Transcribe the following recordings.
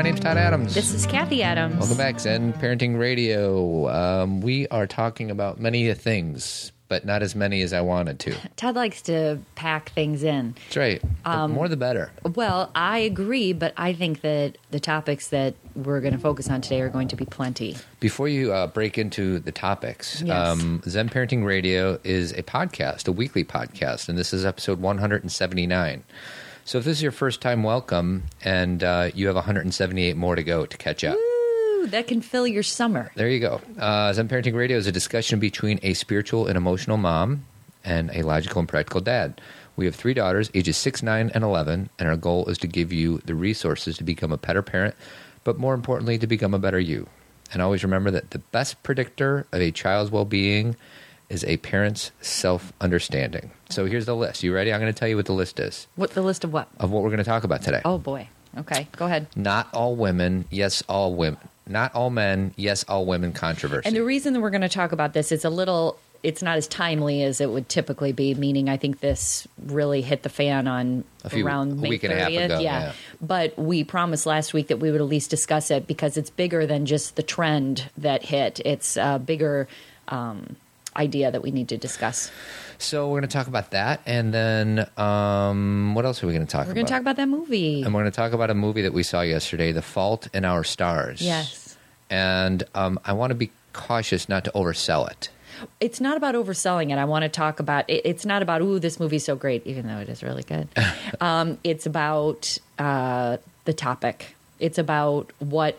My name's Todd Adams. This is Cathy Adams. Welcome back, Zen Parenting Radio. Um, we are talking about many things, but not as many as I wanted to. Todd likes to pack things in. That's right. The Um, more the better. Well, I agree, but I think that the topics that we're going to focus on today are going to be plenty. Before you uh, break into the topics, Yes. um, Zen Parenting Radio is a podcast, a weekly podcast, and this is episode 179. So if this is your first time, welcome, and uh, you have 178 more to go to catch up. Ooh, that can fill your summer. There you go. Uh, Zen Parenting Radio is a discussion between a spiritual and emotional mom and a logical and practical dad. We have three daughters, ages 6, 9, and 11, and our goal is to give you the resources to become a better parent, but more importantly, to become a better you. And always remember that the best predictor of a child's well being is a parent's self understanding. So here's the list. You ready? I'm going to tell you what the list is What the list of what? of what we're going to talk about today. Oh boy. Okay, go ahead. Not all women, yes, all women. Not all men, yes, all women controversy. And the reason that we're going to talk about this is a little it's not as timely as it would typically be, meaning I think this really hit the fan on A few- around a May week and a half 30th. ago, yeah. yeah. But we promised last week that we would at least discuss it because it's bigger than just the trend that hit. It's a bigger um, idea that we need to discuss. So we're going to talk about that, and then um, what else are we going to talk about? We're going to talk about that movie. and we're going to talk about a movie that we saw yesterday, "The Fault in Our Stars." Yes. and um, I want to be cautious not to oversell it. it's not about overselling it. I want to talk about it, it's not about ooh this movie's so great, even though it is really good. um, it's about uh, the topic. It's about what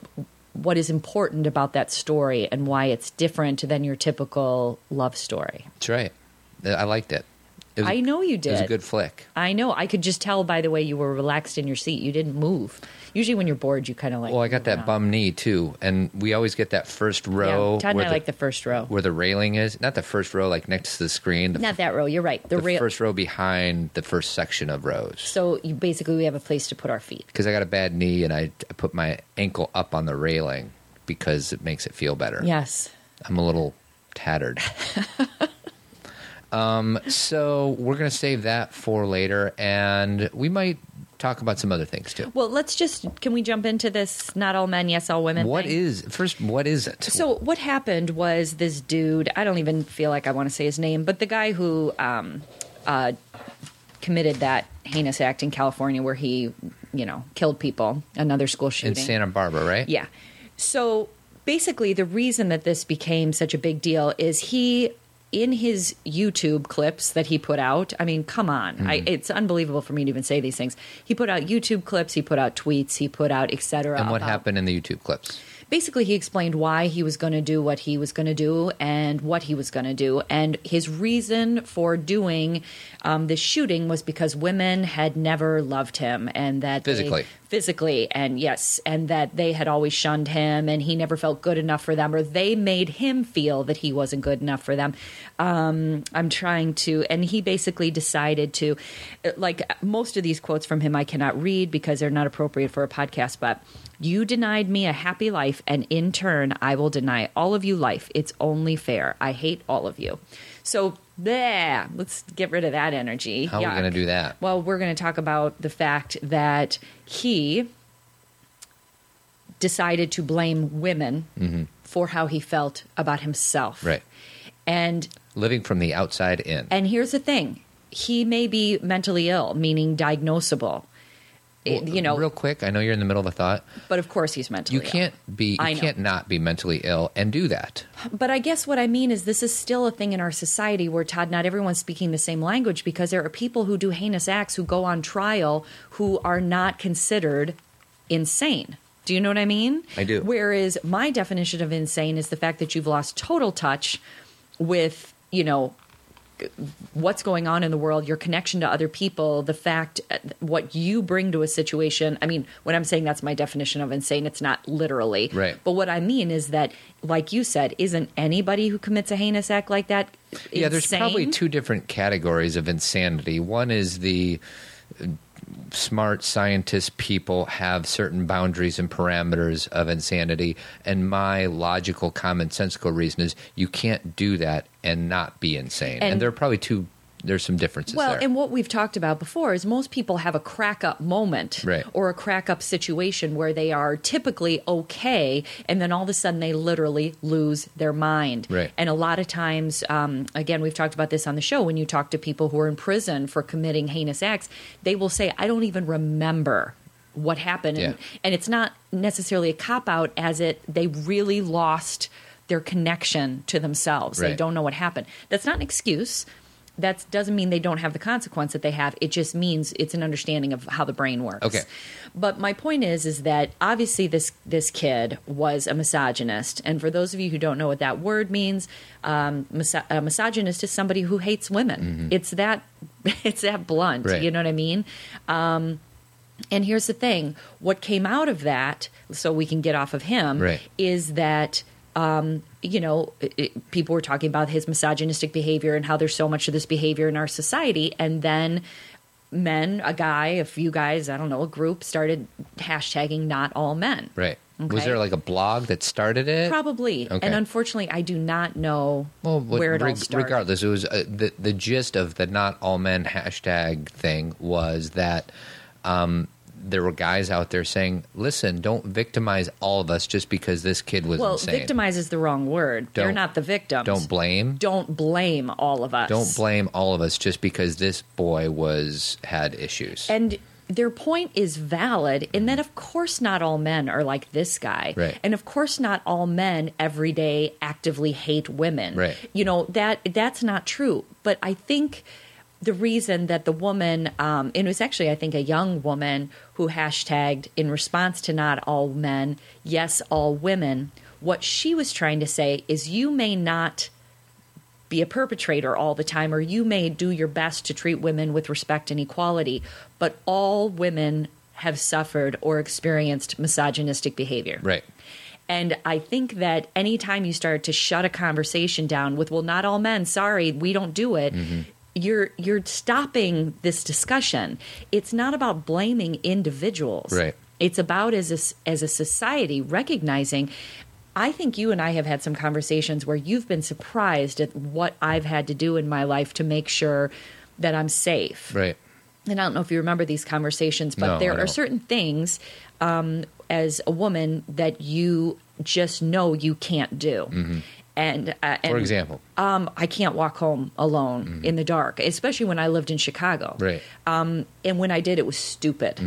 what is important about that story and why it's different than your typical love story. That's right. Uh, I liked it. it was, I know you did. It was a good flick. I know. I could just tell by the way you were relaxed in your seat. You didn't move. Usually, when you're bored, you kind of like. Well, I got that around. bum knee too, and we always get that first row Yeah, Todd and I the, like the first row. where the railing is. Not the first row, like next to the screen. The, Not that row. You're right. The, the rail. first row behind the first section of rows. So you basically we have a place to put our feet. because I got a bad knee and I, I put my ankle up on the railing because it makes it feel better. Yes. I'm a little tattered. um, so we're going to save that for later, and we might talk about some other things too. Well, let's just can we jump into this not all men, yes all women? What thing? is first? What is it? So what happened was this dude, I don't even feel like I want to say his name, but the guy who um, uh, committed that heinous act in California where he, you know, killed people, another school shooting. in. Santa Barbara, right? Yeah. So basically, the reason that this became such a big deal is he, in his YouTube clips that he put out, I mean, come on. I, hmm. it's unbelievable for me to even say these things. He put out YouTube clips, he put out tweets, he put out et cetera. And what about- happened in the YouTube clips? Basically he explained why he was going to do what he was going to do and what he was going to do. And his reason for doing um, this shooting was because women had never loved him and that they- Physically. physically. And yes and that they had always shunned him and he never felt good enough for them or they made him feel that he wasn't good enough for them. Um, i'm trying to and he basically decided to like most of these quotes from him i cannot read because they're not appropriate for a podcast but you denied me a happy life, and in turn, I will deny all of you life. It's only fair. I hate all of you. So, there, let's get rid of that energy. How are we Yuck. going to do that? Well, we're going to talk about the fact that he decided to blame women for how he felt about himself. Mm-hmm. Right. And Living from the outside in. and here's the thing. He may be mentally ill, meaning diagnosable. It- you know, real quick, I know you're in the middle of a thought. but of course he's mentally You can't be. I You know. can't not be mentally ill and do that. But I guess what I mean is this is still a thing in our society where Todd, not everyone's speaking the same language because there are people who do heinous acts who go on trial who are not considered insane. Do you know what I mean? I do. Whereas my definition of insane is the fact that you've lost total touch with, you know, what's going on in the world, your connection to other people, the fact uh, what you bring to a situation. I mean, when I'm saying that's my definition of insane, it's not literally. Right. But what I mean is that, like you said, isn't anybody who commits a heinous act like that? Yeah, there's probably two different categories of insanity. One is the smart scientist people have certain boundaries and parameters of insanity, and my logical, commonsensical reason is you can't do that and not be insane. And, And- there are probably two there's some differences Well, there. and what we've talked about before is most people have a crack up moment Right. or a crack up situation where they are typically okay, and then all of a sudden they literally lose their mind. Right. And a lot of times, um, again, we've talked about this on the show, when you talk to people who are in prison for committing heinous acts, they will say, I don't even remember what happened. And, Yeah. and it's not necessarily a cop out as it they really lost their connection to themselves. They don't know what happened. That's not an excuse. That doesn't mean they don't have the consequence that they have. It just means it's an understanding of how the brain works. Okay. But my point is, is that obviously this this kid was a misogynist, and for those of you who don't know what that word means, um, miso- a misogynist is somebody who hates women. It's that it's that blunt. Mm-hmm. Right. You know what I mean? Um, and here's the thing: what came out of that, so we can get off of him, Right. is that um, you know it, people were talking about his misogynistic behavior and how there's so much of this behavior in our society, and then men, a guy, a few guys, I don't know, a group started hashtagging not all men. right. Was there like a blog that started it? Probably, Okay. and unfortunately, I do not know Well, what- where it all started. regardless, it was uh, the the gist of the not all men hashtag thing was that um, there were guys out there saying, "Listen, don't victimize all of us just because this kid was Well, insane. victimize is the wrong word. They're Don't- not the victims. don't blame. Don't blame all of us. Don't blame all of us just because this boy was had issues. And their point is valid in that, of course, not all men are like this guy, Right. and of course, not all men every day actively hate women. Right. You know that that's not true. But I think the reason that the woman, um, and it was actually, I think, a young woman who hashtagged in response to not all men, yes, all women. What she was trying to say is, you may not be a perpetrator all the time, or you may do your best to treat women with respect and equality, but all women have suffered or experienced misogynistic behavior. right. And I think that anytime you start to shut a conversation down with, well, not all men, sorry, we don't do it. Mm-hmm. You're you're stopping this discussion. It's not about blaming individuals. Right. It's about as a, as a society recognizing. I think you and I have had some conversations where you've been surprised at what I've had to do in my life to make sure that I'm safe Right. and I don't know if you remember these conversations, but No, there are certain things um, as a woman that you just know you can't do. And, uh, and Mm-hmm. For example. um, I can't walk home alone in the dark, especially when I lived in Chicago. Right. Um, and when I did, it was stupid.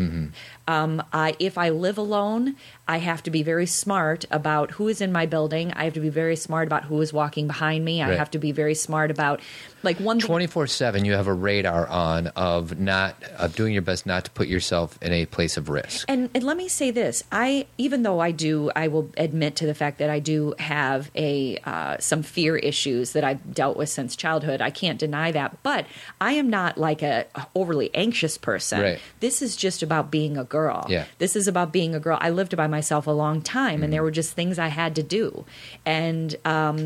Um, I, if I live alone, I have to be very smart about who is in my building. I have to be very smart about who is walking behind me. I Right. have to be very smart about, like, one. Twenty four seven, you have a radar on of not of doing your best not to put yourself in a place of risk. And, and let me say this: I, even though I do, I will admit to the fact that I do have a uh, some fear issues that I've dealt with since childhood. I can't deny that, but I am not like a overly anxious person. Right. This is just about being a girl. Yeah. This is about being a girl. I lived by myself a long time, and there Mm-hmm. were just things I had to do, and um,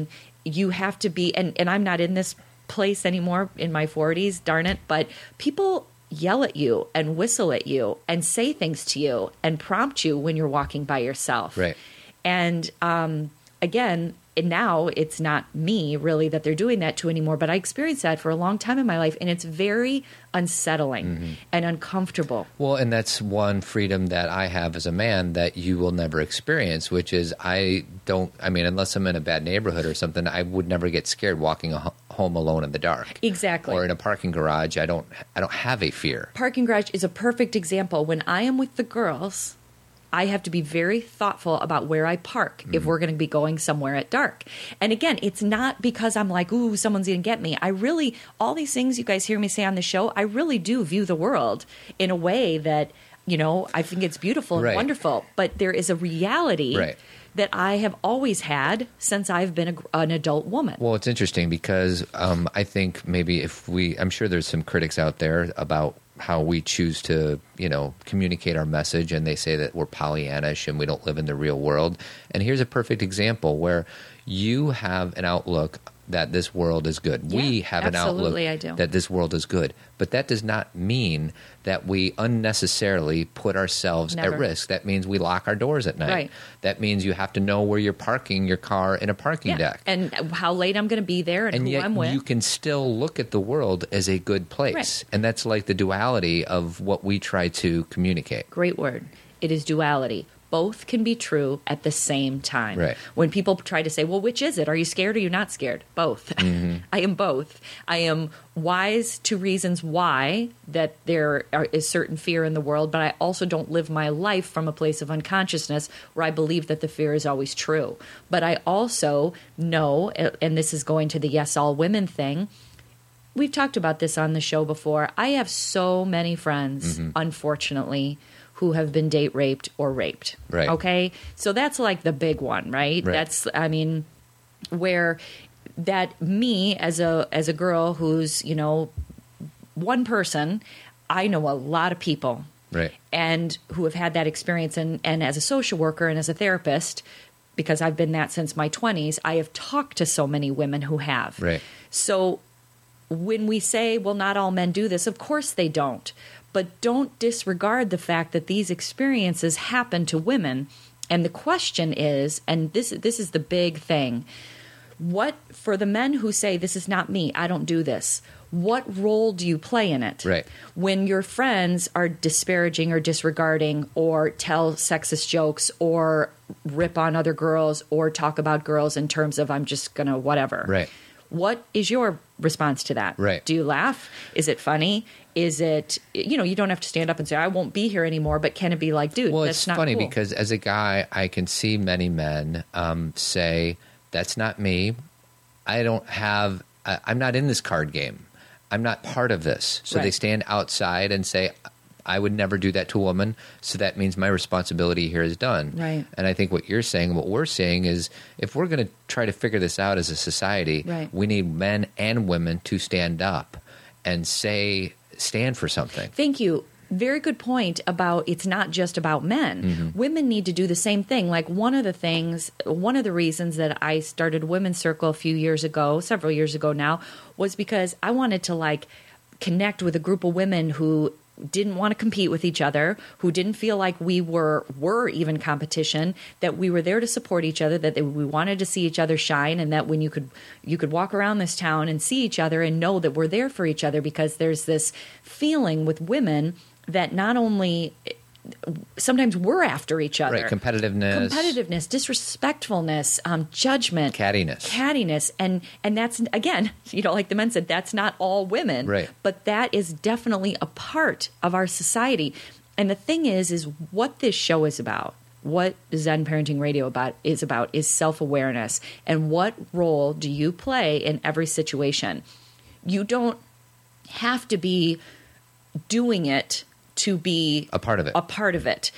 you have to be. And, and I'm not in this place anymore in my 40s. Darn it! But people yell at you and whistle at you and say things to you and prompt you when you're walking by yourself. Right. And um, again, now it's not me really that they're doing that to anymore, but I experienced that for a long time in my life, and it's very unsettling Mm-hmm. and uncomfortable. Well, and that's one freedom that I have as a man that you will never experience, which is I don't. I mean, unless I'm in a bad neighborhood or something, I would never get scared walking home alone in the dark. Exactly. Or in a parking garage, I don't. I don't have a fear. Parking garage is a perfect example. When I am with the girls, I have to be very thoughtful about where I park if we're going to be going somewhere at dark. And again, it's not because I'm like, ooh, someone's going to get me. I really, all these things you guys hear me say on the show, I really do view the world in a way that, you know, I think it's beautiful and Right. wonderful. But there is a reality Right. that I have always had since I've been a, an adult woman. Well, it's interesting because um, I think maybe if we, I'm sure there's some critics out there about how we choose to, you know, communicate our message, and they say that we're Pollyannish and we don't live in the real world. And here's a perfect example where you have an outlook that this world is good. we have an outlook that this world is good. But that does not mean that we unnecessarily put ourselves Never. at risk. That means we lock our doors at night. Right. That means you have to know where you're parking your car in a parking deck. and how late I'm going to be there and, and who I'm with. you can still look at the world as a good place. Right. And that's like the duality of what we try to communicate. Great word. It is duality. Both can be true at the same time. Right. When people try to say, well, which is it? Are you scared or are you not scared? Both. Mm-hmm. I am both. I am wise to reasons why that there are, is certain fear in the world, but I also don't live my life from a place of unconsciousness where I believe that the fear is always true. But I also know, and this is going to the yes, all women thing, we've talked about this on the show before. I have so many friends, Mm-hmm. unfortunately, who have been date raped or raped. Right. Okay. So that's like the big one, right? Right. That's, I mean, where that me as a as a girl who's you know one person, I know a lot of people Right. and who have had that experience and, and as a social worker and as a therapist because i've been that since my 20s i have talked to so many women who have Right. so when we say well not all men do this of course they don't but don't disregard the fact that these experiences happen to women and the question is and this this is the big thing what for the men who say this is not me i don't do this what role do you play in it Right. when your friends are disparaging or disregarding or tell sexist jokes or rip on other girls or talk about girls in terms of I'm just going to whatever. Right. What is your response to that? Right. Do you laugh? Is it funny? Is it you know, you don't have to stand up and say I won't be here anymore, but can it be like, dude, Well, it's funny cool. because as a guy, I can see many men um, say, "That's not me. I don't have. I, I'm not in this card game. I'm not part of this." So they stand outside and say, "I would never do that to a woman." So that means my responsibility here is done. Right. And I think what you're saying, what we're saying is, if we're going to try to figure this out as a society, Right. we need men and women to stand up and say, stand for something. Thank you. Very good point about it's not just about men. Mm-hmm. Women need to do the same thing. Like one of the things, one of the reasons that I started Women's Circle a few years ago, several years ago now, was because I wanted to like connect with a group of women who didn't want to compete with each other, who didn't feel like we were were even competition, that we were there to support each other, that they, we wanted to see each other shine, and that when you could you could walk around this town and see each other and know that we're there for each other because there's this feeling with women that not only sometimes we're after each other, Right. Competitiveness. competitiveness, disrespectfulness, um, judgment, Cattiness. cattiness, and and that's again, you know, like the men said, that's not all women, Right. But that is definitely a part of our society. And the thing is, is what this show is about. What Zen Parenting Radio about is about is self awareness and what role do you play in every situation. You don't have to be doing it to be A part of it. A part of it.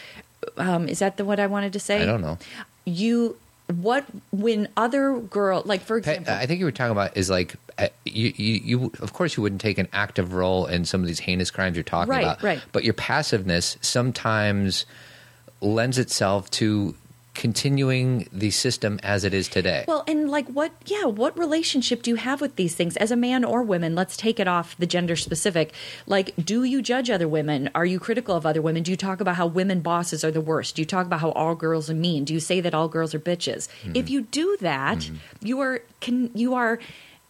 Um, is that the what I wanted to say? I don't know. You what when other girl like for example I think you were talking about is like uh, you, you, you. Of course, you wouldn't take an active role in some of these heinous crimes you're talking Right, about, right. But your passiveness sometimes lends itself to continuing the system as it is today. Well, and like what, yeah, what relationship do you have with these things as a man or women? Let's take it off the gender specific. Like, do you judge other women? Are you critical of other women? Do you talk about how women bosses are the worst? Do you talk about how all girls are mean? Do you say that all girls are bitches? Mm-hmm. If you do that, you are can you are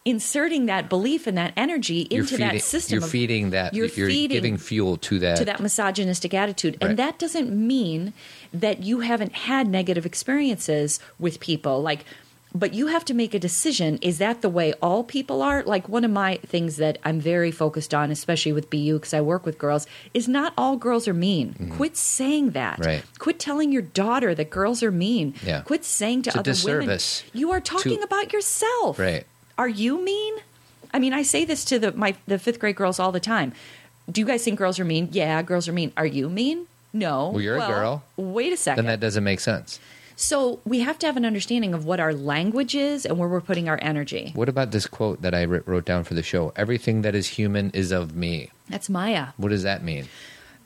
inserting that belief and that energy into feeding, that system. You're of- feeding that. You're, You're, feeding giving fuel to that. to that misogynistic attitude. Right. And that doesn't mean that you haven't had negative experiences with people. Like, but you have to make a decision. Is that the way all people are? Like, one of my things that I'm very focused on, especially with Be U, because I work with girls, is not all girls are mean. Quit saying that. Mm-hmm. Right. Quit telling your daughter that girls are mean. Yeah. Quit saying to It's other women, you are talking to- about yourself. Right. Are you mean? I mean, I say this to the my the fifth grade girls all the time. Do you guys think girls are mean? Yeah, girls are mean. Are you mean? No. Well, you're a girl. Wait a second. then that doesn't make sense. so we have to have an understanding of what our language is and where we're putting our energy. What about this quote that I wrote down for the show? Everything that is human is of me. That's Maya. What does that mean?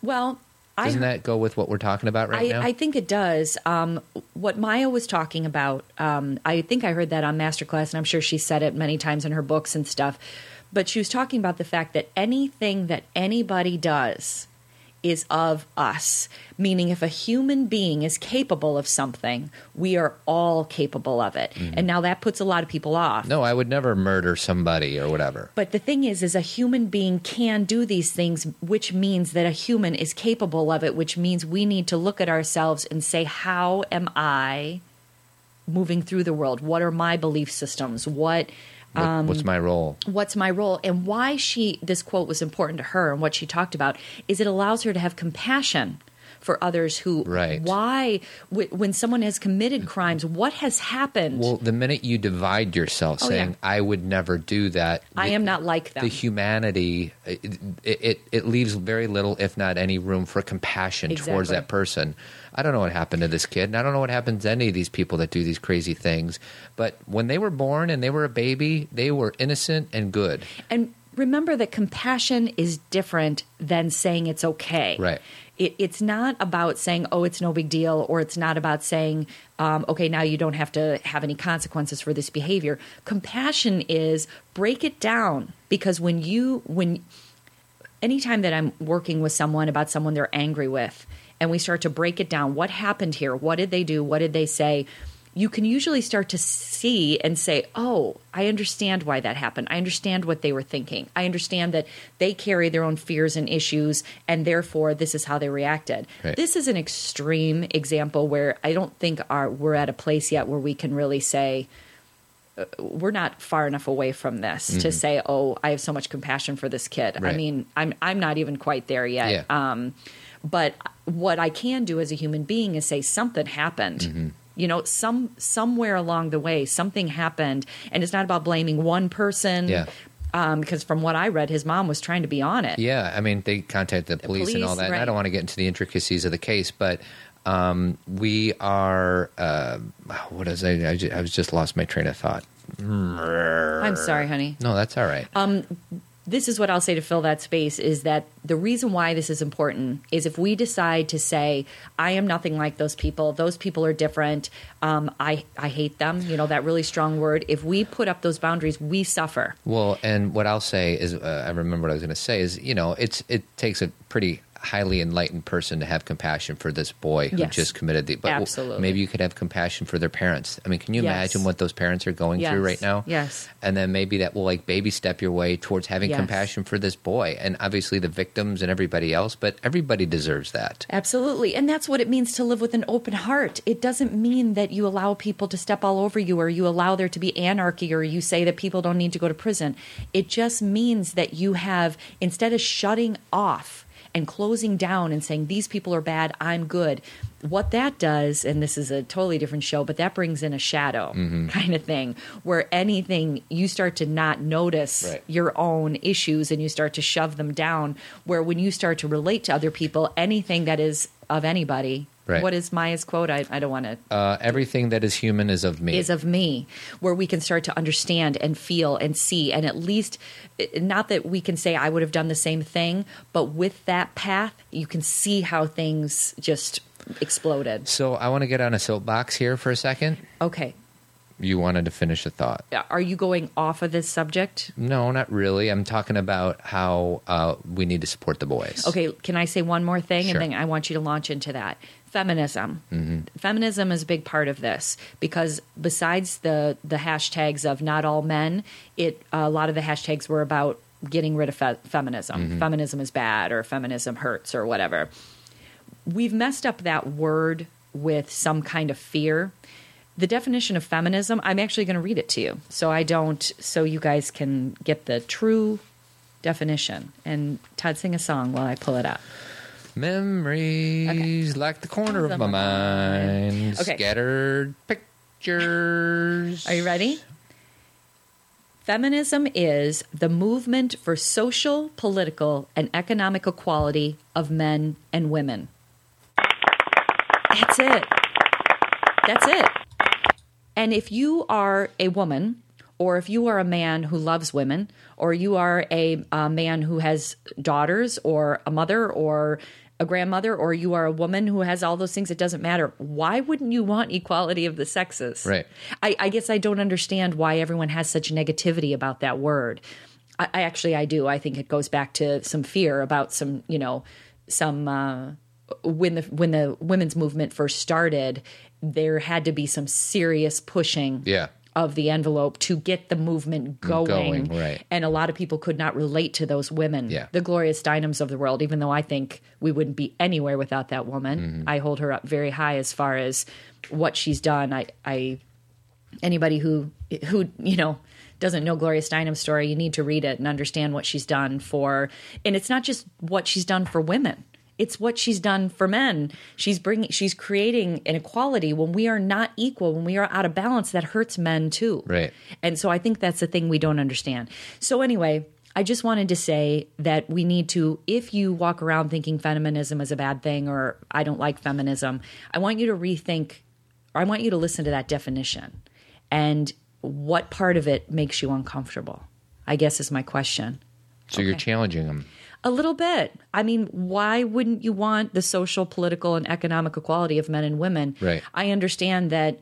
Well, I- Doesn't that go with what we're talking about right I, now? I think it does. Um, what Maya was talking about, um, I think I heard that on Masterclass, and I'm sure she said it many times in her books and stuff. But she was talking about the fact that anything that anybody does is of us. Meaning, if a human being is capable of something, we are all capable of it. And now that puts a lot of people off. Mm-hmm. no, I would never murder somebody or whatever. But the thing is, is a human being can do these things, which means that a human is capable of it, which means we need to look at ourselves and say, how am I moving through the world? What are my belief systems? What- Um, what's my role? what's my role and why she this quote was important to her and what she talked about is it allows her to have compassion for others who Right. why w- when someone has committed crimes what has happened Well, the minute you divide yourself, Oh, saying yeah. "I would never do that," i the- am not like them the humanity it, it, it, it leaves very little if not any room for compassion towards that person i don't know what happened to this kid and i don't know what happens to any of these people that do these crazy things but when they were born and they were a baby they were innocent and good And remember that compassion is different than saying it's okay. Right. It, it's not about saying, oh, it's no big deal, or it's not about saying, um, okay, now you don't have to have any consequences for this behavior. Compassion is break it down because when you, when, anytime that I'm working with someone about someone they're angry with, and we start to break it down, what happened here? What did they do? What did they say? You can usually start to see and say, Oh, I understand why that happened. I understand what they were thinking. I understand that they carry their own fears and issues, and therefore this is how they reacted. Right. This is an extreme example where I don't think our, we're at a place yet where we can really say, we're not far enough away from this to say, "Oh, I have so much compassion for this kid." I Mm-hmm. Mean, I'm I'm not even quite there yet. Yeah. Um, but what I can do as a human being is say something happened. Mm-hmm. You know, some somewhere along the way, something happened, and it's not about blaming one person. Yeah. Um, because from what I read, his mom was trying to be on it. yeah i mean they contacted the police, and all police, that and i don't want to get into the intricacies of the case but um, we are uh, what is I, I, ju- I was just lost my train of thought I'm sorry, honey. no that's all right this is what I'll say to fill that space is that the reason why this is important is if we decide to say, I am nothing like those people, those people are different, um, I, I hate them, you know, that really strong word. If we put up those boundaries, we suffer. Well, and what I'll say is, uh, I remember what I was going to say is, you know, it's it takes a pretty highly enlightened person to have compassion for this boy who Yes. just committed the. But Absolutely. maybe you could have compassion for their parents. I mean, can you Yes. imagine what those parents are going Yes. through right now? Yes. And then maybe that will like baby step your way towards having compassion for this boy, and obviously the victims and everybody else. But everybody deserves that. Absolutely. And that's what it means to live with an open heart. It doesn't mean that you allow people to step all over you or you allow there to be anarchy or you say that people don't need to go to prison. It just means that you have, instead of shutting off and closing down and saying, these people are bad, I'm good, what that does, and this is a totally different show, but that brings in a shadow mm-hmm. kind of thing where anything you start to not notice Right. your own issues and you start to shove them down. Where when you start to relate to other people, anything that is of anybody, Right. what is Maya's quote? I, I don't want to. Uh, everything that is human is of me. Is of me, where we can start to understand and feel and see, and at least, not that we can say I would have done the same thing, but with that path, you can see how things just exploded. so I want to get on a soapbox here for a second. Okay, You wanted to finish a thought. are you going off of this subject? No, not really. I'm talking about how uh, we need to support the boys. Okay, can I say one more thing? Sure. And then I want you to launch into that. Feminism. Mm-hmm. Feminism is a big part of this because besides the the hashtags of not all men, it a lot of the hashtags were about getting rid of fe- feminism. Mm-hmm. Feminism is bad or feminism hurts or whatever. We've messed up that word with some kind of fear. The definition of feminism, I'm actually going to read it to you so I don't so you guys can get the true definition. And Todd sing a song while I pull it up. Memories like the corner of my mind. Okay. Scattered pictures. Are you ready? Feminism is the movement for social, political, and economic equality of men and women. That's it. That's it. And if you are a woman, or if you are a man who loves women, or you are a, a man who has daughters, or a mother, or a grandmother or you are a woman who has all those things, it doesn't matter. Why wouldn't you want equality of the sexes? Right. I, I guess I don't understand why everyone has such negativity about that word. I, I actually I do. I think it goes back to some fear about some, you know, some uh, when the when the women's movement first started, there had to be some serious pushing Yeah. Of the envelope to get the movement going. Going, right. And a lot of people could not relate to those women, Yeah. the Gloria Steinems of the world, even though I think we wouldn't be anywhere without that woman. Mm-hmm. I hold her up very high as far as what she's done. I, I anybody who who you know doesn't know Gloria Steinem's story, you need to read it and understand what she's done for. And it's not just what she's done for women; it's what she's done for men. She's bringing, she's creating inequality when we are not equal, when we are out of balance. That hurts men too, Right. And so I think that's the thing we don't understand. So anyway. I just wanted to say that we need to, if you walk around thinking feminism is a bad thing or I don't like feminism, I want you to rethink or I want you to listen to that definition and what part of it makes you uncomfortable. I guess is my question. So you're challenging them. A little bit. I mean, why wouldn't you want the social, political, and economic equality of men and women? Right. I understand that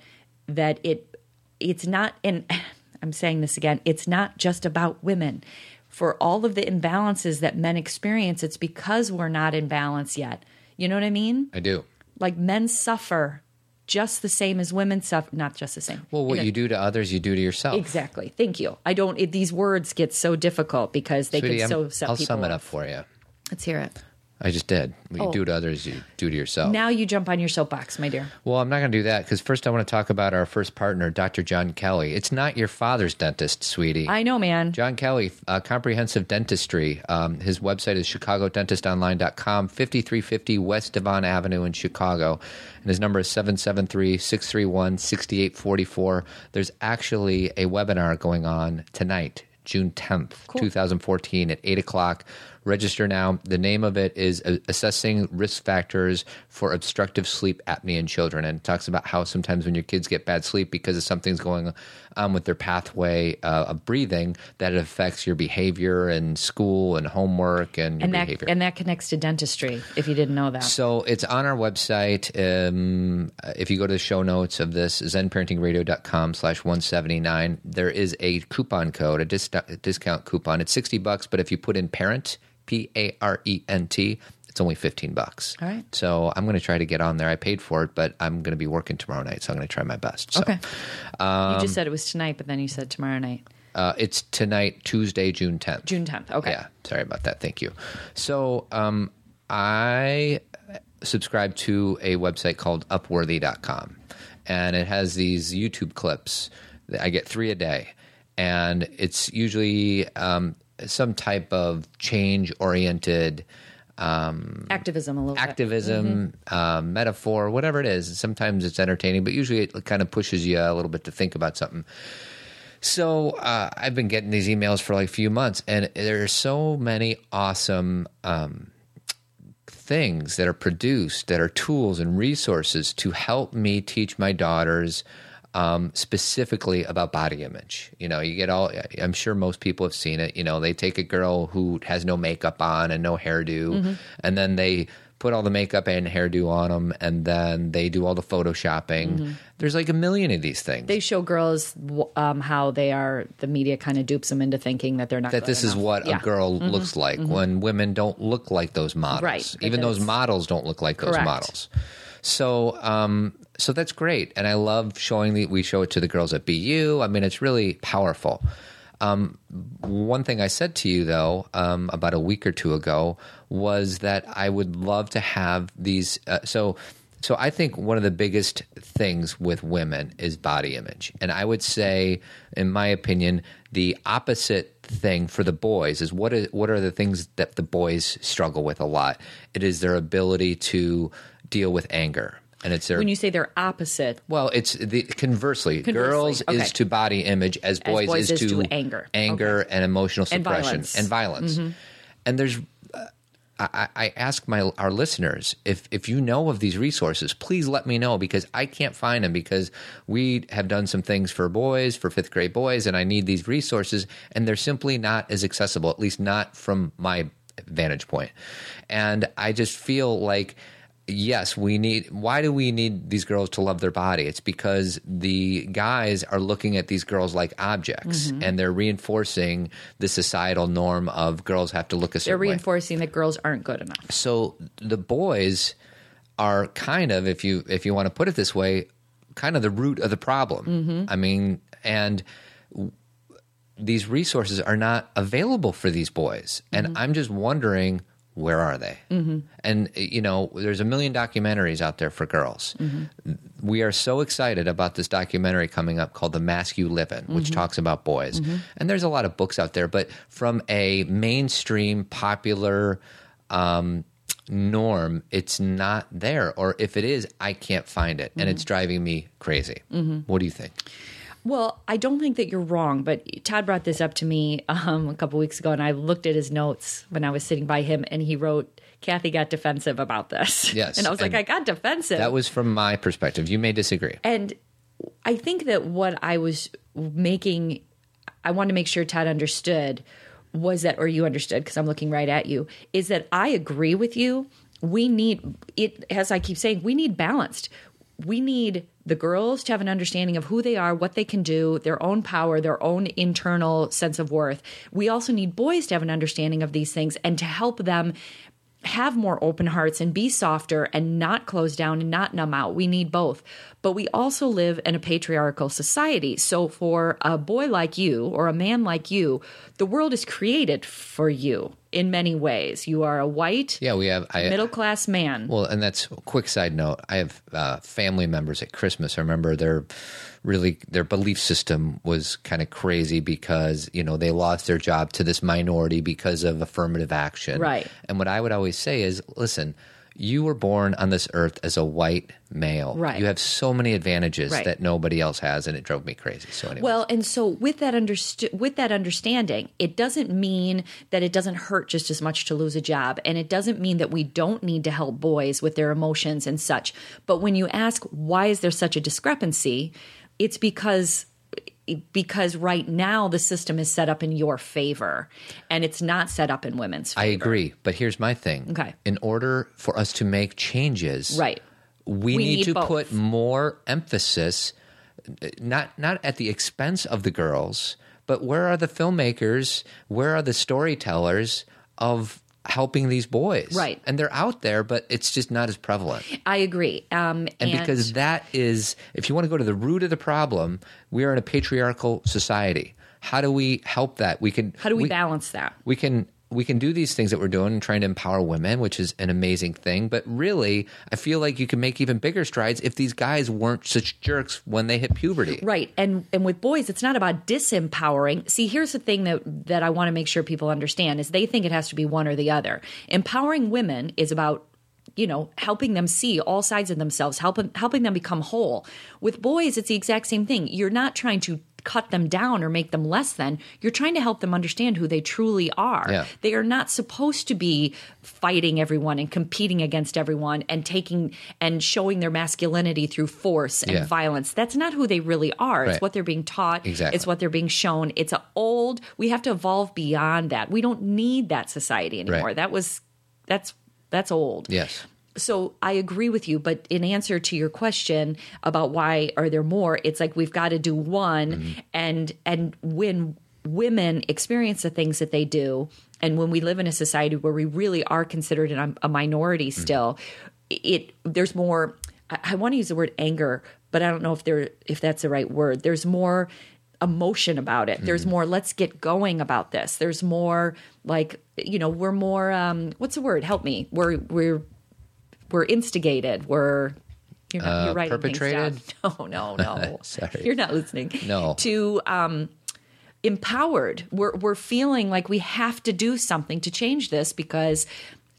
that it it's not and I'm saying this again, it's not just about women. For all of the imbalances that men experience, it's because we're not in balance yet. You know what I mean? I do. Like men suffer just the same as women suffer, not just the same. Well, what know- you do to others, you do to yourself. Exactly. Thank you. I don't. It, these words get so difficult because they Sweetie, can I'm- so set I'll people sum it up off. for you. Let's hear it. I just did. What you Oh. do to others, you do to yourself. Now you jump on your soapbox, my dear. Well, I'm not going to do that because first I want to talk about our first partner, Dr. John Kelly. It's not your father's dentist, sweetie. I know, man. John Kelly, uh, Comprehensive Dentistry. Um, his website is chicagodentistonline.com, 5350 West Devon Avenue in Chicago. And his number is 773 631 6844. There's actually a webinar going on tonight, June 10th, 2014, at 8 o'clock. Register now. The name of it is Assessing Risk Factors for Obstructive Sleep Apnea in Children. And it talks about how sometimes when your kids get bad sleep because of something's going on with their pathway uh, of breathing, that it affects your behavior and school and homework and your And that behavior. and that connects to dentistry. If you didn't know that, So it's on our website. Um, if you go to the show notes of this, zenparentingradio.com slash 179, there is a coupon code, a, dis- a discount coupon. It's 60 bucks, but if you put in parent, P A R E N T, it's only 15 bucks. All right. So I'm going to try to get on there. I paid for it, but I'm going to be working tomorrow night, so I'm going to try my best. So, okay. you just said it was tonight, but then you said tomorrow night, Uh, it's tonight, Tuesday, June 10th. June tenth. Okay. Yeah, sorry about that. Thank you. So, um, I subscribe to a website called Upworthy.com, and it has these YouTube clips. That I get three a day, and it's usually um, some type of change oriented Activism a little bit. activism, uh, metaphor, whatever it is. Sometimes it's entertaining, but usually it kind of pushes you a little bit to think about something. So uh, I've been getting these emails for like a few months, and there are so many awesome um, things that are produced that are tools and resources to help me teach my daughters um, specifically about body image. You know, you get all, I'm sure most people have seen it. You know, they take a girl who has no makeup on and no hairdo, Mm-hmm. and then they put all the makeup and hairdo on them, and then they do all the photoshopping. There's like a million of these things. Mm-hmm. They show girls um, how they are. The media kind of dupes them into thinking that they're not. that this is what Yeah. a girl looks like when women don't look like those models. Right. Even those models don't look like those models. So, um, so that's great, and I love showing the. We show it to the girls at Be U. I mean, it's really powerful. Um, one thing I said to you though um, about a week or two ago was that I would love to have these. Uh, so, so I think one of the biggest things with women is body image, and I would say, in my opinion, the opposite thing for the boys is what is what are the things that the boys struggle with a lot? It is their ability to deal with anger, and it's their When you say they're opposite, well, it's the conversely. Conversely, Girls okay. is to body image as boys, boys is, is to, anger. anger and emotional And suppression violence. Mm-hmm. and violence. And there's, uh, I, I ask my our listeners if if you know of these resources, please let me know because I can't find them because we have done some things for boys for fifth grade boys, and I need these resources, and they're simply not as accessible, at least not from my vantage point. And I just feel like yes, we need why do we need these girls to love their body? It's because the guys are looking at these girls like objects Mm-hmm. and they're reinforcing the societal norm of girls have to look a certain. Way. They're certain way. reinforcing that girls aren't good enough. So the boys are kind of if you if you want to put it this way, kind of the root of the problem. Mm-hmm. I mean, and these resources are not available for these boys. And Mm-hmm. I'm just wondering where are they? Mm-hmm. And you know, there's a million documentaries out there for girls. Mm-hmm. We are so excited about this documentary coming up called "The Mask You Live In," which talks about boys. And there's a lot of books out there, but from a mainstream, popular um, norm, it's not there. Or if it is, I can't find it, and it's driving me crazy. What do you think? Well, I don't think that you're wrong, but Todd brought this up to me um, a couple weeks ago, and I looked at his notes when I was sitting by him, and he wrote, "Cathy got defensive about this." Yes, and I was like, "I got defensive." That was from my perspective. You may disagree. And I think that what I was making, I want to make sure Todd understood was that, or you understood, because I'm looking right at you, is that I agree with you. We need it, as I keep saying, we need balanced. We need the girls to have an understanding of who they are, what they can do, their own power, their own internal sense of worth. We also need boys to have an understanding of these things and to help them have more open hearts and be softer and not close down and not numb out. We need both. But we also live in a patriarchal society. So for a boy like you or a man like you, the world is created for you in many ways. You are a white, Yeah, we have. Middle class man. Well, and that's a quick side note. I have uh, family members at Christmas. I remember their really their belief system was kind of crazy because you know they lost their job to this minority because of affirmative action. Right. And what I would always say is, listen. You were born on this earth as a white male. Right. You have so many advantages Right. that nobody else has, and it drove me crazy. So anyway, Well, and so with that underst- with that understanding, it doesn't mean that it doesn't hurt just as much to lose a job, and it doesn't mean that we don't need to help boys with their emotions and such. But when you ask why is there such a discrepancy, it's because because right now the system is set up in your favor and it's not set up in women's favor. I agree. But here's my thing. Okay. In order for us to make changes, Right. we, We need, need to both. put more emphasis not not at the expense of the girls but where are the filmmakers where are the storytellers of helping these boys Right. and they're out there but it's just not as prevalent I agree. Um, and, because that is if you want to go to the root of the problem we are in a patriarchal society how do we help that we can how do we, balance that? we can we can do these things that we're doing trying to empower women which is an amazing thing but really i feel like you can make even bigger strides if these guys weren't such jerks when they hit puberty Right. And and with boys it's not about disempowering. See, here's the thing that that I want to make sure people understand is they think it has to be one or the other. Empowering women is about you know, helping them see all sides of themselves, helping helping them become whole. With boys, it's the exact same thing. You're not trying to cut them down or make them less than. You're trying to help them understand who they truly are. Yeah. They are not supposed to be fighting everyone and competing against everyone and taking and showing their masculinity through force and Yeah. violence. That's not who they really are. It's Right. what they're being taught. Exactly. It's what they're being shown. It's a old. We have to evolve beyond that. We don't need that society anymore. Right. That was that's that's old yes so I agree with you, but in answer to your question about why are there more, it's like we've got to do one, Mm-hmm. and and when women experience the things that they do, and when we live in a society where we really are considered a, a minority Mm-hmm. still, it there's more. I, I want to use the word anger, but I don't know if there if that's the right word. There's more emotion about it. Mm-hmm. There's more let's get going about this. There's more like you know, we're more um what's the word? Help me. We're we're we're instigated. We're you're, not, you're writing things perpetrated? No, no, no. Sorry. You're not listening. No. To um empowered. We're we're feeling like we have to do something to change this because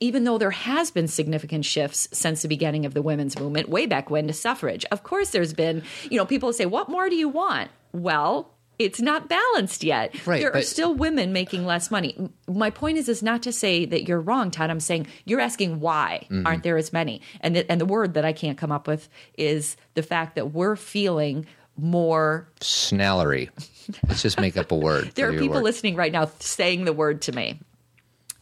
even though there has been significant shifts since the beginning of the women's movement, way back when to suffrage, of course there's been, you know, people say, What more do you want? Well, it's not balanced yet. Right, there are still women making less money. My point is is not to say that you're wrong, Todd. I'm saying you're asking why Mm-hmm. aren't there as many? And the, and the word that I can't come up with is the fact that we're feeling more snallery let's just make up a word There are people word. listening right now saying the word to me.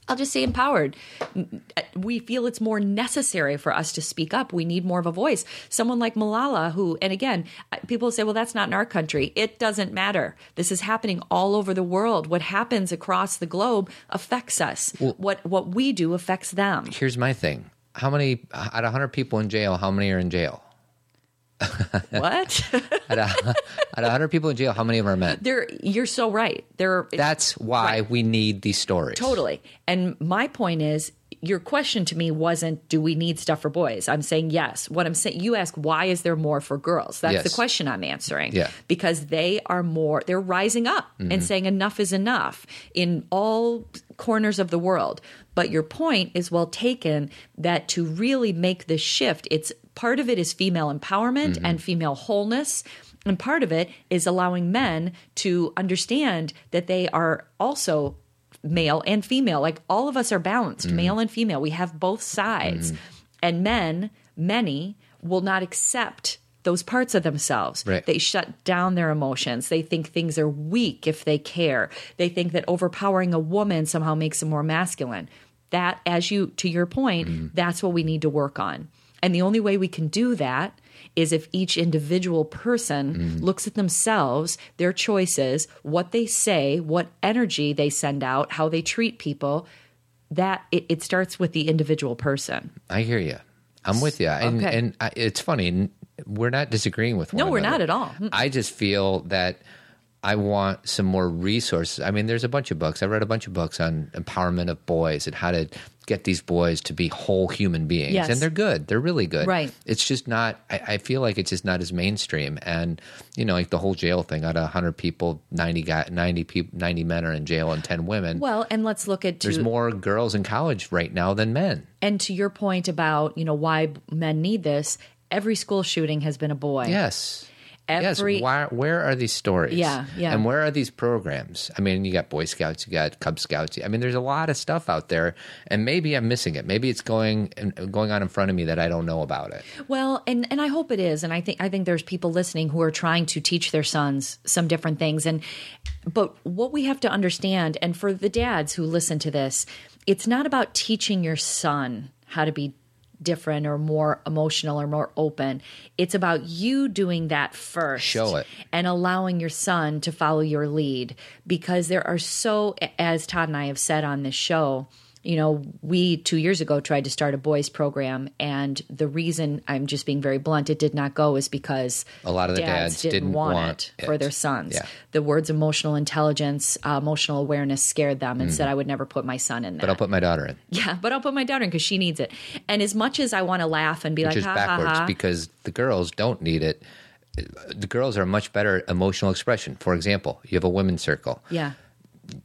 I'll just say empowered. Mm, we feel it's more necessary for us to speak up. We need more of a voice. Someone like Malala, who, and again, people say, well, that's not in our country. It doesn't matter. This is happening all over the world. What happens across the globe affects us. what what we do affects them. Here's my thing: How many out of hundred people in jail? How many are in jail? what? at, out of hundred people in jail, how many of them are men? There, you're so right. There. That's why Right. we need these stories. Totally. And my point is, your question to me wasn't, do we need stuff for boys? I'm saying yes. What I'm saying, you ask, why is there more for girls? That's Yes. the question I'm answering. Yeah. Because they are more, they're rising up and mm-hmm. saying enough is enough in all corners of the world. But your point is well taken that to really make this shift, it's part of it is female empowerment and female wholeness. And part of it is allowing men to understand that they are also male and female. Like all of us are balanced, Mm-hmm. male and female. We have both sides. And men, many, will not accept those parts of themselves. Right. They shut down their emotions. They think things are weak if they care. They think that overpowering a woman somehow makes them more masculine. That, as you, to your point, Mm-hmm. that's what we need to work on. And the only way we can do that is if each individual person Mm-hmm. looks at themselves, their choices, what they say, what energy they send out, how they treat people. That it, it starts with the individual person. I hear you. I'm with you. And, Okay. and I, it's funny. We're not disagreeing with one No, we're another. not at all. Mm. I just feel that I want some more resources. I mean, there's a bunch of books. I read a bunch of books on empowerment of boys and how to get these boys to be whole human beings. Yes. And they're good. They're really good. Right. It's just not, I, I feel like it's just not as mainstream. And, you know, like the whole jail thing out of 100 people, 90, guy, 90, people, 90 men are in jail and 10 women. Well, and let's look at there's to, more girls in college right now than men. and to your point about you know why men need this. Every school shooting has been a boy. Yes. Every yes. Why, where are these stories? Yeah, yeah. And where are these programs? I mean, you got Boy Scouts, you got Cub Scouts. I mean, there's a lot of stuff out there, and maybe I'm missing it. Maybe it's going going on in front of me that I don't know about it. Well, and and I hope it is, and I think I think there's people listening who are trying to teach their sons some different things, and but what we have to understand, and for the dads who listen to this, it's not about teaching your son how to be different or more emotional or more open. It's about you doing that first. Show it. And allowing your son to follow your lead because there are so as Todd and I have said on this show, you know, we two years ago tried to start a boys program, and the reason I'm just being very blunt, it did not go is because A lot of the dads didn't, didn't want, want it for it. their sons. Yeah. The words emotional intelligence, uh, emotional awareness scared them, and said I would never put my son in that. Mm. But I'll put my daughter in, yeah, but I'll put my daughter in because she needs it. And as much as I want to laugh and be which like, is ha backwards ha ha, because the girls don't need it. The girls are much better emotional expression. For example, you have a women's circle. yeah.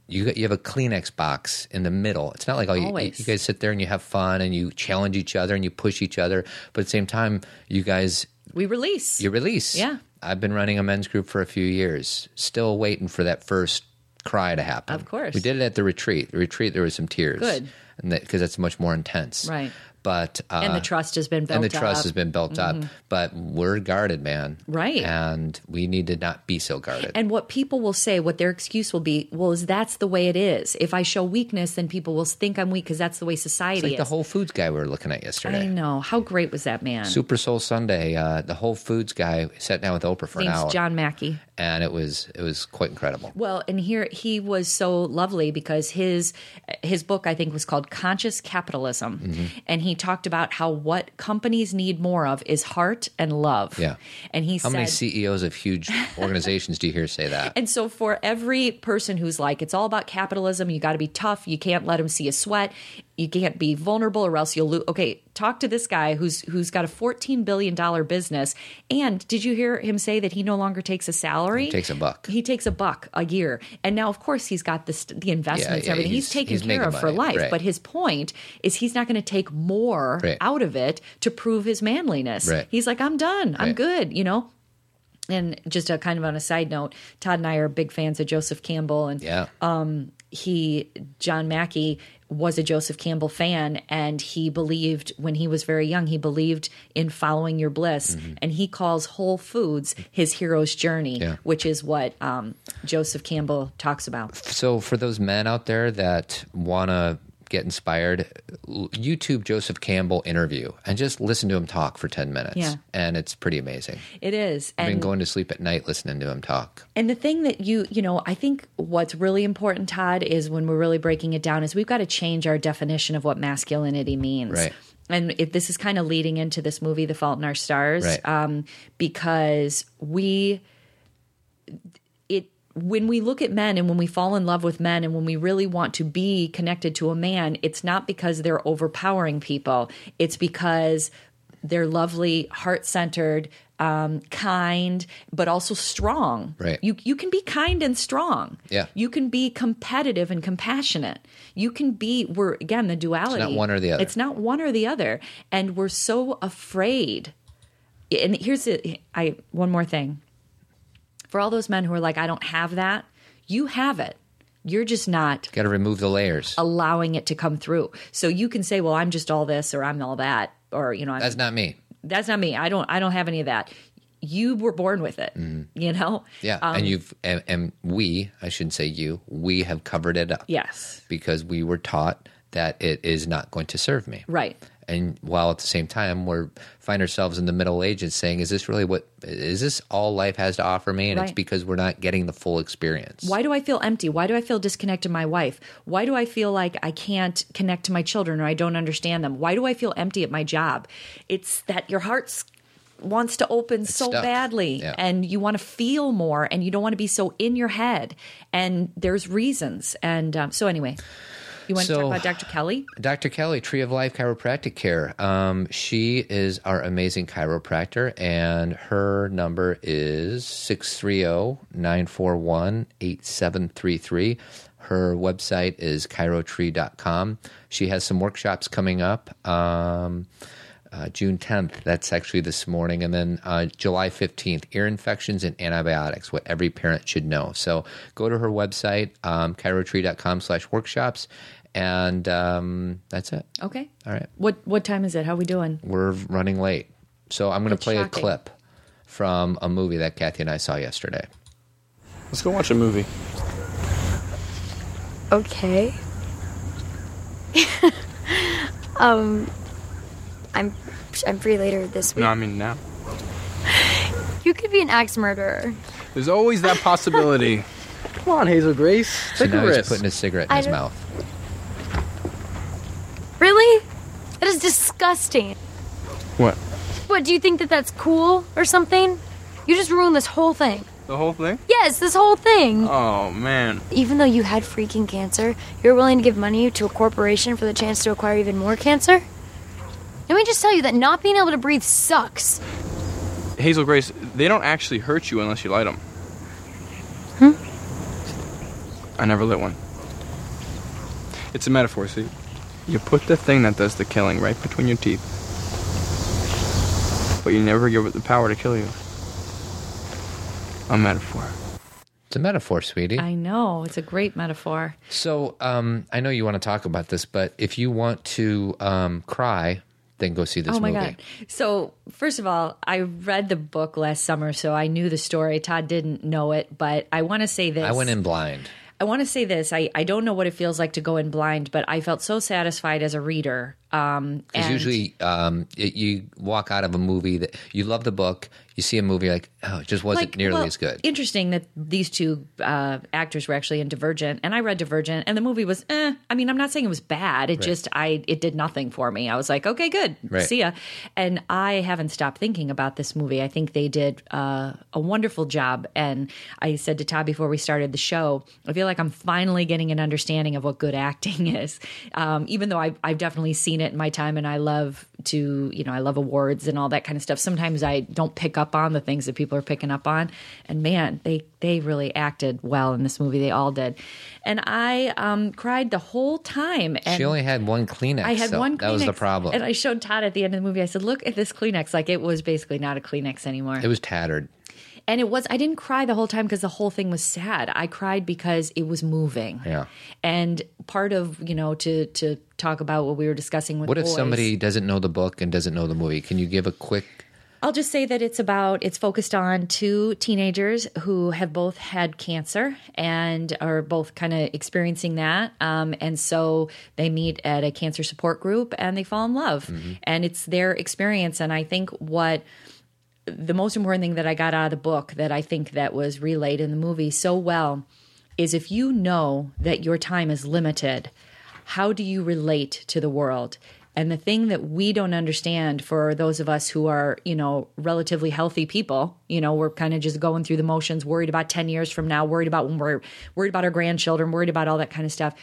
You you have a Kleenex box in the middle. It's not like oh, you, you guys sit there and you have fun and you challenge each other and you push each other, but at the same time, you guys We release. you release. Yeah. I've been running a men's group for a few years, still waiting for that first cry to happen. Of course. we did it at the retreat. The retreat, there was some tears. Good. and because that's much more intense. Right. But uh, and the trust has been built and the trust up. Mm-hmm. has been built up. But we're guarded, man. Right. And we need to not be so guarded. And what people will say, what their excuse will be, well, is that's the way it is. If I show weakness, then people will think I'm weak because that's the way society it's like the. Whole Foods guy we were looking at yesterday. I know. How great was that man? Super Soul Sunday, uh, the Whole Foods guy sat down with Oprah for an Name's hour, John Mackey. And it was it was quite incredible. Well, and here he was so lovely because his his book I think was called Conscious Capitalism, Mm-hmm. and he talked about how what companies need more of is heart and love. Yeah. and he How said. many CEOs of huge organizations do you hear say that? and so, for every person who's like, it's all about capitalism, you got to be tough. You can't let them see a sweat. You can't be vulnerable, or else you'll lose. Okay, talk to this guy who's who's got a fourteen billion dollar business. And did you hear him say that he no longer takes a salary? He takes a buck. He takes a buck a year, and now, of course, he's got this, the investments, yeah, and everything. He's, he's- taken he's care of for life. right. But his point is, he's not going to take more Right. out of it to prove his manliness. Right. He's like, I'm done. I'm good. You know. And just a kind of on a side note, Todd and I are big fans of Joseph Campbell, and Yeah, um, he John Mackey was a Joseph Campbell fan and he believed when he was very young he believed in following your bliss. And he calls Whole Foods his hero's journey Yeah. which is what um, Joseph Campbell talks about. So for those men out there that want to get inspired, YouTube Joseph Campbell interview and just listen to him talk for 10 minutes. Yeah. And it's pretty amazing. It is. I've been going to sleep at night listening to him talk. And the thing that you, you know, I think what's really important, Todd, is when we're really breaking it down, is we've got to change our definition of what masculinity means. Right. And if this is kind of leading into this movie, The Fault in Our Stars, Right. um, because we, when we look at men and when we fall in love with men and when we really want to be connected to a man, it's not because they're overpowering people. It's because they're lovely, heart centered, um, kind, but also strong. Right. You you can be kind and strong. Yeah. You can be competitive and compassionate. You can be we're again the duality. Not one or the other. It's not one or the other. And we're so afraid. And here's the I one more thing. For all those men who are like, I don't have that, you have it. You're just not Got to remove the layers. allowing it to come through. So you can say, Well, I'm just all this or I'm all that or you know, I'm That's not me. that's not me. I don't I don't have any of that. You were born with it. You know? Yeah. Um, and you've, and, and we, I shouldn't say you, we have covered it up. Yes. Because we were taught that it is not going to serve me. Right. And while at the same time we're find ourselves in the middle ages saying is this really what is this all life has to offer me and it's because we're not getting the full experience Why do I feel empty? Why do I feel disconnected to my wife? Why do I feel like I can't connect to my children or I don't understand them? Why do I feel empty at my job? It's that your heart wants to open so stuck. badly Yeah. and you want to feel more and you don't want to be so in your head. And there's reasons. And um, so, anyway, you want to So- talk about Dr. Kelly? dr kelly tree of life chiropractic care um, she is our amazing chiropractor and her number is oh, 630-941-8733 her website is chirotree.com she has some workshops coming up um, uh, June 10th. That's actually this morning. And then uh, July 15th, ear infections and antibiotics, what every parent should know. So go to her website, um, chirotree.com slash workshops. And um, that's it. Okay. All right. What what time is it? How are we doing? We're running late. So I'm going to play shocking. a clip from a movie that Cathy and I saw yesterday. Let's go watch a movie. Okay. um, I'm I'm free later this week. No, I mean now. You could be an axe murderer. There's always that possibility. Come on, Hazel Grace. So Take now a he's risk. putting his cigarette in I his don't- mouth. Really? That is disgusting. What? What, do you think that that's cool or something? You just ruined this whole thing. The whole thing? Yes, this whole thing. Oh man. Even though you had freaking cancer, you're willing to give money to a corporation for the chance to acquire even more cancer? Let me just tell you that not being able to breathe sucks. Hazel Grace, they don't actually hurt you unless you light them. Hmm? I never lit one. It's a metaphor, see? You put the thing that does the killing right between your teeth. But you never give it the power to kill you. A metaphor. It's a metaphor, sweetie. I know. It's a great metaphor. So um, I know you want to talk about this, but if you want to um, cry, then go see this oh my movie. god! So first of all, I read the book last summer, so I knew the story. Todd didn't know it, but I want to say this. I went in blind. I want to say this. I, I don't know what it feels like to go in blind, but I felt so satisfied as a reader. Um, Because and usually um, y you walk out of a movie that you love the book, you see a movie like, oh, it just wasn't nearly well, as good. Interesting that these two uh, actors were actually in Divergent, and I read Divergent, and the movie was, eh. I mean, I'm not saying it was bad. It just, I, it did nothing for me. I was like, okay, good, Right. see ya. And I haven't stopped thinking about this movie. I think they did uh, a wonderful job. And I said to Todd before we started the show, I feel like I'm finally getting an understanding of what good acting is. Um, even though I've, I've definitely seen it in my time, and I love to, you know, I love awards and all that kind of stuff. Sometimes I don't pick up on the things that people are picking up on. And man, they they really acted well in this movie. They all did. And I um, cried the whole time. And she only had one Kleenex. I had so one. Kleenex, That was the problem. And I showed Todd at the end of the movie. I said, "Look at this Kleenex. Like it was basically not a Kleenex anymore." it was tattered. and it was. I didn't cry the whole time because the whole thing was sad. I cried because it was moving. Yeah. And part of you know to to talk about what we were discussing with What if boys- somebody doesn't know the book and doesn't know the movie? Can you give a quick I'll just say that it's about it's focused on two teenagers who have both had cancer and are both kind of experiencing that, um, and so they meet at a cancer support group and they fall in love, and it's their experience. And I think what the most important thing that I got out of the book that I think that was relayed in the movie so well is if you know that your time is limited, how do you relate to the world? And the thing that we don't understand for those of us who are, you know, relatively healthy people, you know, we're kind of just going through the motions, worried about 10 years from now, worried about when we're worried about our grandchildren, worried about all that kind of stuff.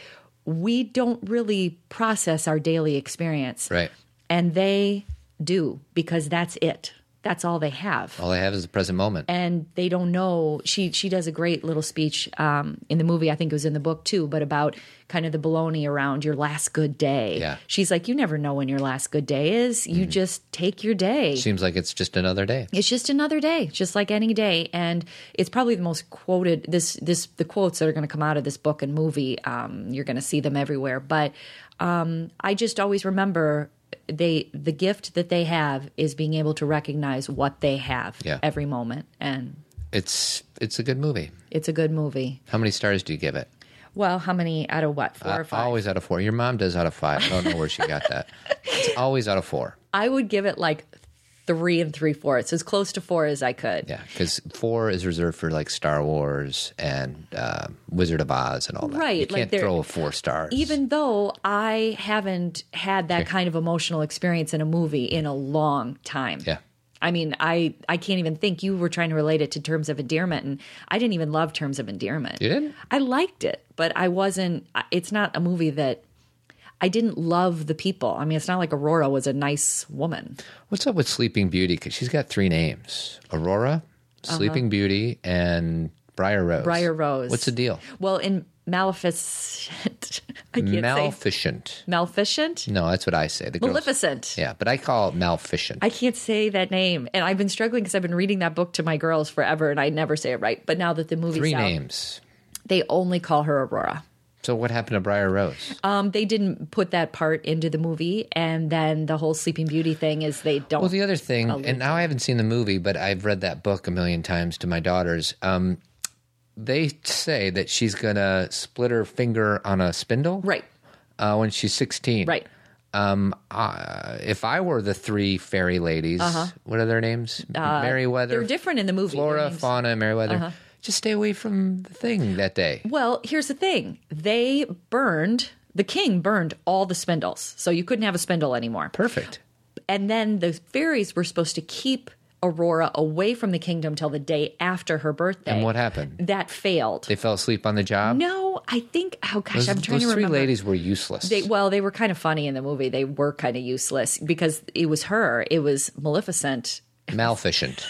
We don't really process our daily experience. Right. And they do because that's it. That's all they have All they have is the present moment. and they don't know. She she does a great little speech um, in the movie. I think it was in the book too, but about kind of the baloney around your last good day. Yeah. she's like, you never know when your last good day is. You just take your day. Seems like it's just another day. It's just another day, just like any day, and it's probably the most quoted. This this the quotes that are going to come out of this book and movie. Um, you're going to see them everywhere, but um, I just always remember they the gift that they have is being able to recognize what they have Yeah. every moment, and It's it's a good movie. it's a good movie. How many stars do you give it? Well, how many out of what? Four Uh, or five? always out of four. Your mom does out of five. I don't know where she got that. It's always out of four. I would give it like three and three fourths, as close to four as I could. Yeah, because four is reserved for like Star Wars and uh, Wizard of Oz and all that. Right, You can't they're- throw four stars. Even though I haven't had that kind of emotional experience in a movie in a long time. Yeah. I mean, I I can't even think you were trying to relate it to terms of endearment and I didn't even love terms of endearment. You didn't? I liked it, but I wasn't it's not a movie that I didn't love the people. I mean, it's not like Aurora was a nice woman. What's up with Sleeping Beauty? Because she's got three names: Aurora, Sleeping Beauty, and Briar Rose. Uh-huh. Briar Rose. What's the deal? Well, in Maleficent, I can't say Maleficent. Maleficent, No, that's what I say. The girls- Maleficent. Yeah, but I call it Maleficent. I can't say that name, and I've been struggling because I've been reading that book to my girls forever, and I never say it right. But now that the movie's Three out, names. they only call her Aurora. So what happened to Briar Rose? Um, they didn't put that part into the movie, and then the whole Sleeping Beauty thing is they don't. Well, the other thing, and now I haven't seen the movie, but I've read that book a million times to my daughters. Um, they say that she's going to split her finger on a spindle, right, Uh, when she's sixteen, right. Um, uh, if I were the three fairy ladies, what are their names? Merryweather. Uh-huh. They're different in the movie. Flora, Fauna, and Merryweather. Just stay away from the thing that day. Well, here's the thing: they burned the king burned all the spindles, so you couldn't have a spindle anymore. Perfect. And then the fairies were supposed to keep Aurora away from the kingdom till the day after her birthday. And what happened? That failed. They fell asleep on the job. no, I think. Oh gosh, those, I'm trying to remember. those three ladies were useless. They, well, they were kind of funny in the movie. They were kind of useless because it was her. It was Maleficent. Maleficent.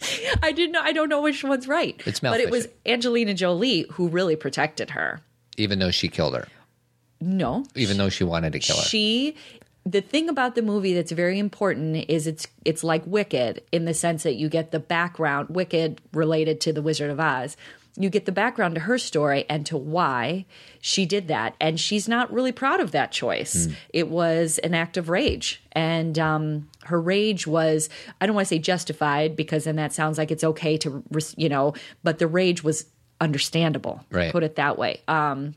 I didn't know. I don't know which one's right. It's but it was Angelina Jolie who really protected her. even though she killed her. No, Even though she wanted to kill her. she the thing about the movie that's very important is it's it's like wicked in the sense that you get the background wicked related to the wizard of oz you get the background to her story and to why she did that and she's not really proud of that choice it was an act of rage and um, her rage was i don't want to say justified because then that sounds like it's okay to you know but the rage was understandable Right. put it that way um,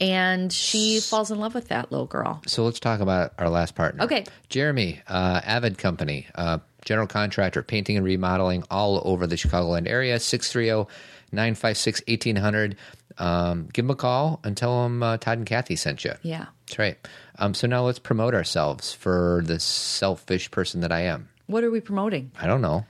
and she falls in love with that little girl So let's talk about our last partner. Okay. Jeremy, uh, Avid Company, uh, general contractor, painting and remodeling all over the Chicagoland area, oh, 630 956 1800. Um, Give them a call and tell them uh, Todd and Cathy sent you. Yeah. That's right. Um, so now let's promote ourselves for the selfish person that I am. What are we promoting? I don't know.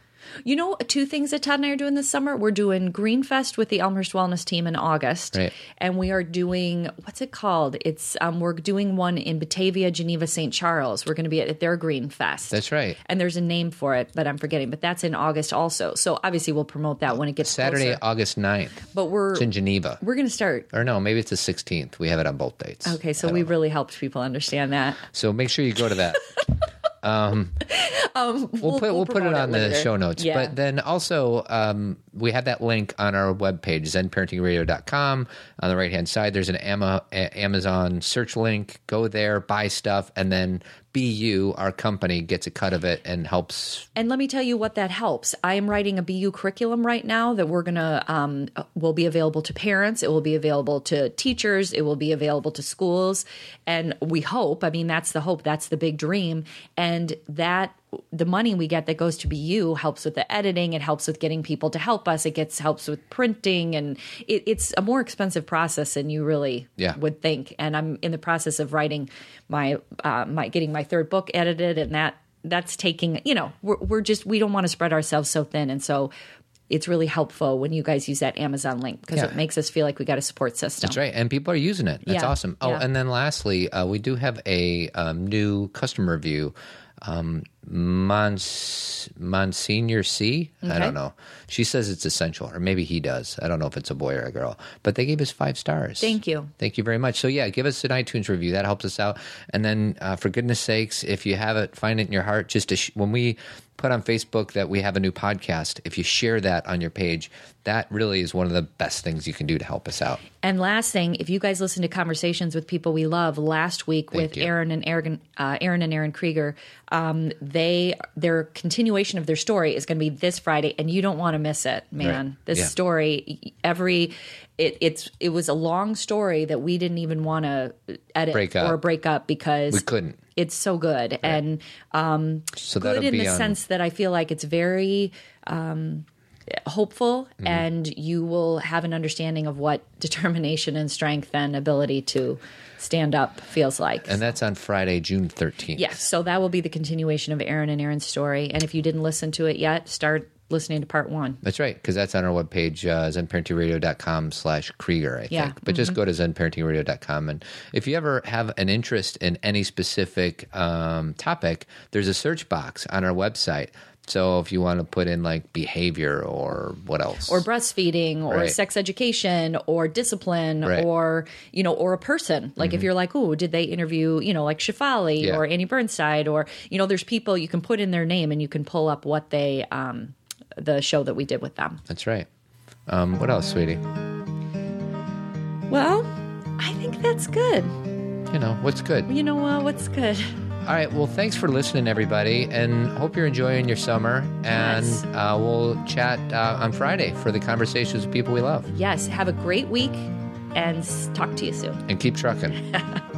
You know, two things that Todd and I are doing this summer. We're doing Greenfest with the Elmhurst Wellness Team in August, Right. and we are doing what's it called? It's um, we're doing one in Batavia, Geneva, St. Charles. We're going to be at their Greenfest. That's right. And there's a name for it, but I'm forgetting. But that's in August also. So obviously we'll promote that when it gets Saturday, Closer. August 9th. But we're It's in Geneva. we're going to start. Or no, maybe it's the 16th. We have it on both dates. Okay, so we know. really helped people understand that. So make sure you go to that. Um, um, we'll, put we'll we'll put it promote it on the show notes. Yeah. But then also um, we have that link on our webpage, zenparentingradio.com. On the right hand side, there's an Ama- a- Amazon search link. Go there, buy stuff, and then Be U, our company, gets a cut of it and helps. And let me tell you what that helps. I am writing a Be U curriculum right now that we're gonna um, will be available to parents. It will be available to teachers. It will be available to schools, and we hope. I mean, that's the hope. That's the big dream, and that the money we get that goes to Be U helps with the editing. It helps with getting people to help us. It gets helps with printing, and it, it's a more expensive process than you really Yeah. would think. And I'm in the process of writing my uh, my getting my third book edited, and that that's taking. You know, we're we're just we don't want to spread ourselves so thin, and so. It's really helpful when you guys use that Amazon link because Yeah. it makes us feel like we got a support system. That's right, and people are using it. That's Yeah, awesome. Oh, yeah. and then lastly, uh, we do have a um, new customer review. Um, Mons, Monsignor C. I Okay. don't know. She says it's essential, or maybe he does. I don't know if it's a boy or a girl, but they gave us five stars. Thank you. Thank you very much. So yeah, give us an iTunes review. That helps us out. And then, uh, for goodness sakes, if you have it, find it in your heart. Just to sh- when we put on Facebook that we have a new podcast, if you share that on your page, that really is one of the best things you can do to help us out. And last thing, if you guys listen to conversations with people we love, last week Thank with you. Aaron and Aaron, uh, Aaron and Aaron Krieger, um, they their continuation of their story is going to be this Friday, and you don't want to miss it, man. Right. This Yeah. story, every it, it's it was a long story that we didn't even want to edit Break or break up because We couldn't. It's so good and um, So good in the on- sense that I feel like it's very hopeful Mm-hmm. and you will have an understanding of what determination and strength and ability to stand up feels like. And that's on Friday, June 13th. yes, so that will be the continuation of Aaron and Aaron's story. And if you didn't listen to it yet, start listening to part one. That's right, because that's on our webpage, uh, zenparentingradio.com slash Krieger, I think. Yeah. Mm-hmm. But just go to zenparentingradio.com. And if you ever have an interest in any specific um, topic, there's a search box on our website. So if you want to put in like behavior or what else? Or breastfeeding, or Right. sex education, or discipline, Right. Mm-hmm. or you know, or a person. Like if you're like, oh, did they interview, you know, like Shefali Yeah. or Annie Burnside, or you know, there's people you can put in their name and you can pull up what they, um, the show that we did with them. That's right. Um, what else, sweetie? Well, I think that's good. You know, what's good? You know uh, what's good? All right. Well, thanks for listening, everybody, and hope you're enjoying your summer. And Yes. uh, we'll chat uh, on Friday for the conversations with people we love. Yes, have a great week and talk to you soon. And keep trucking.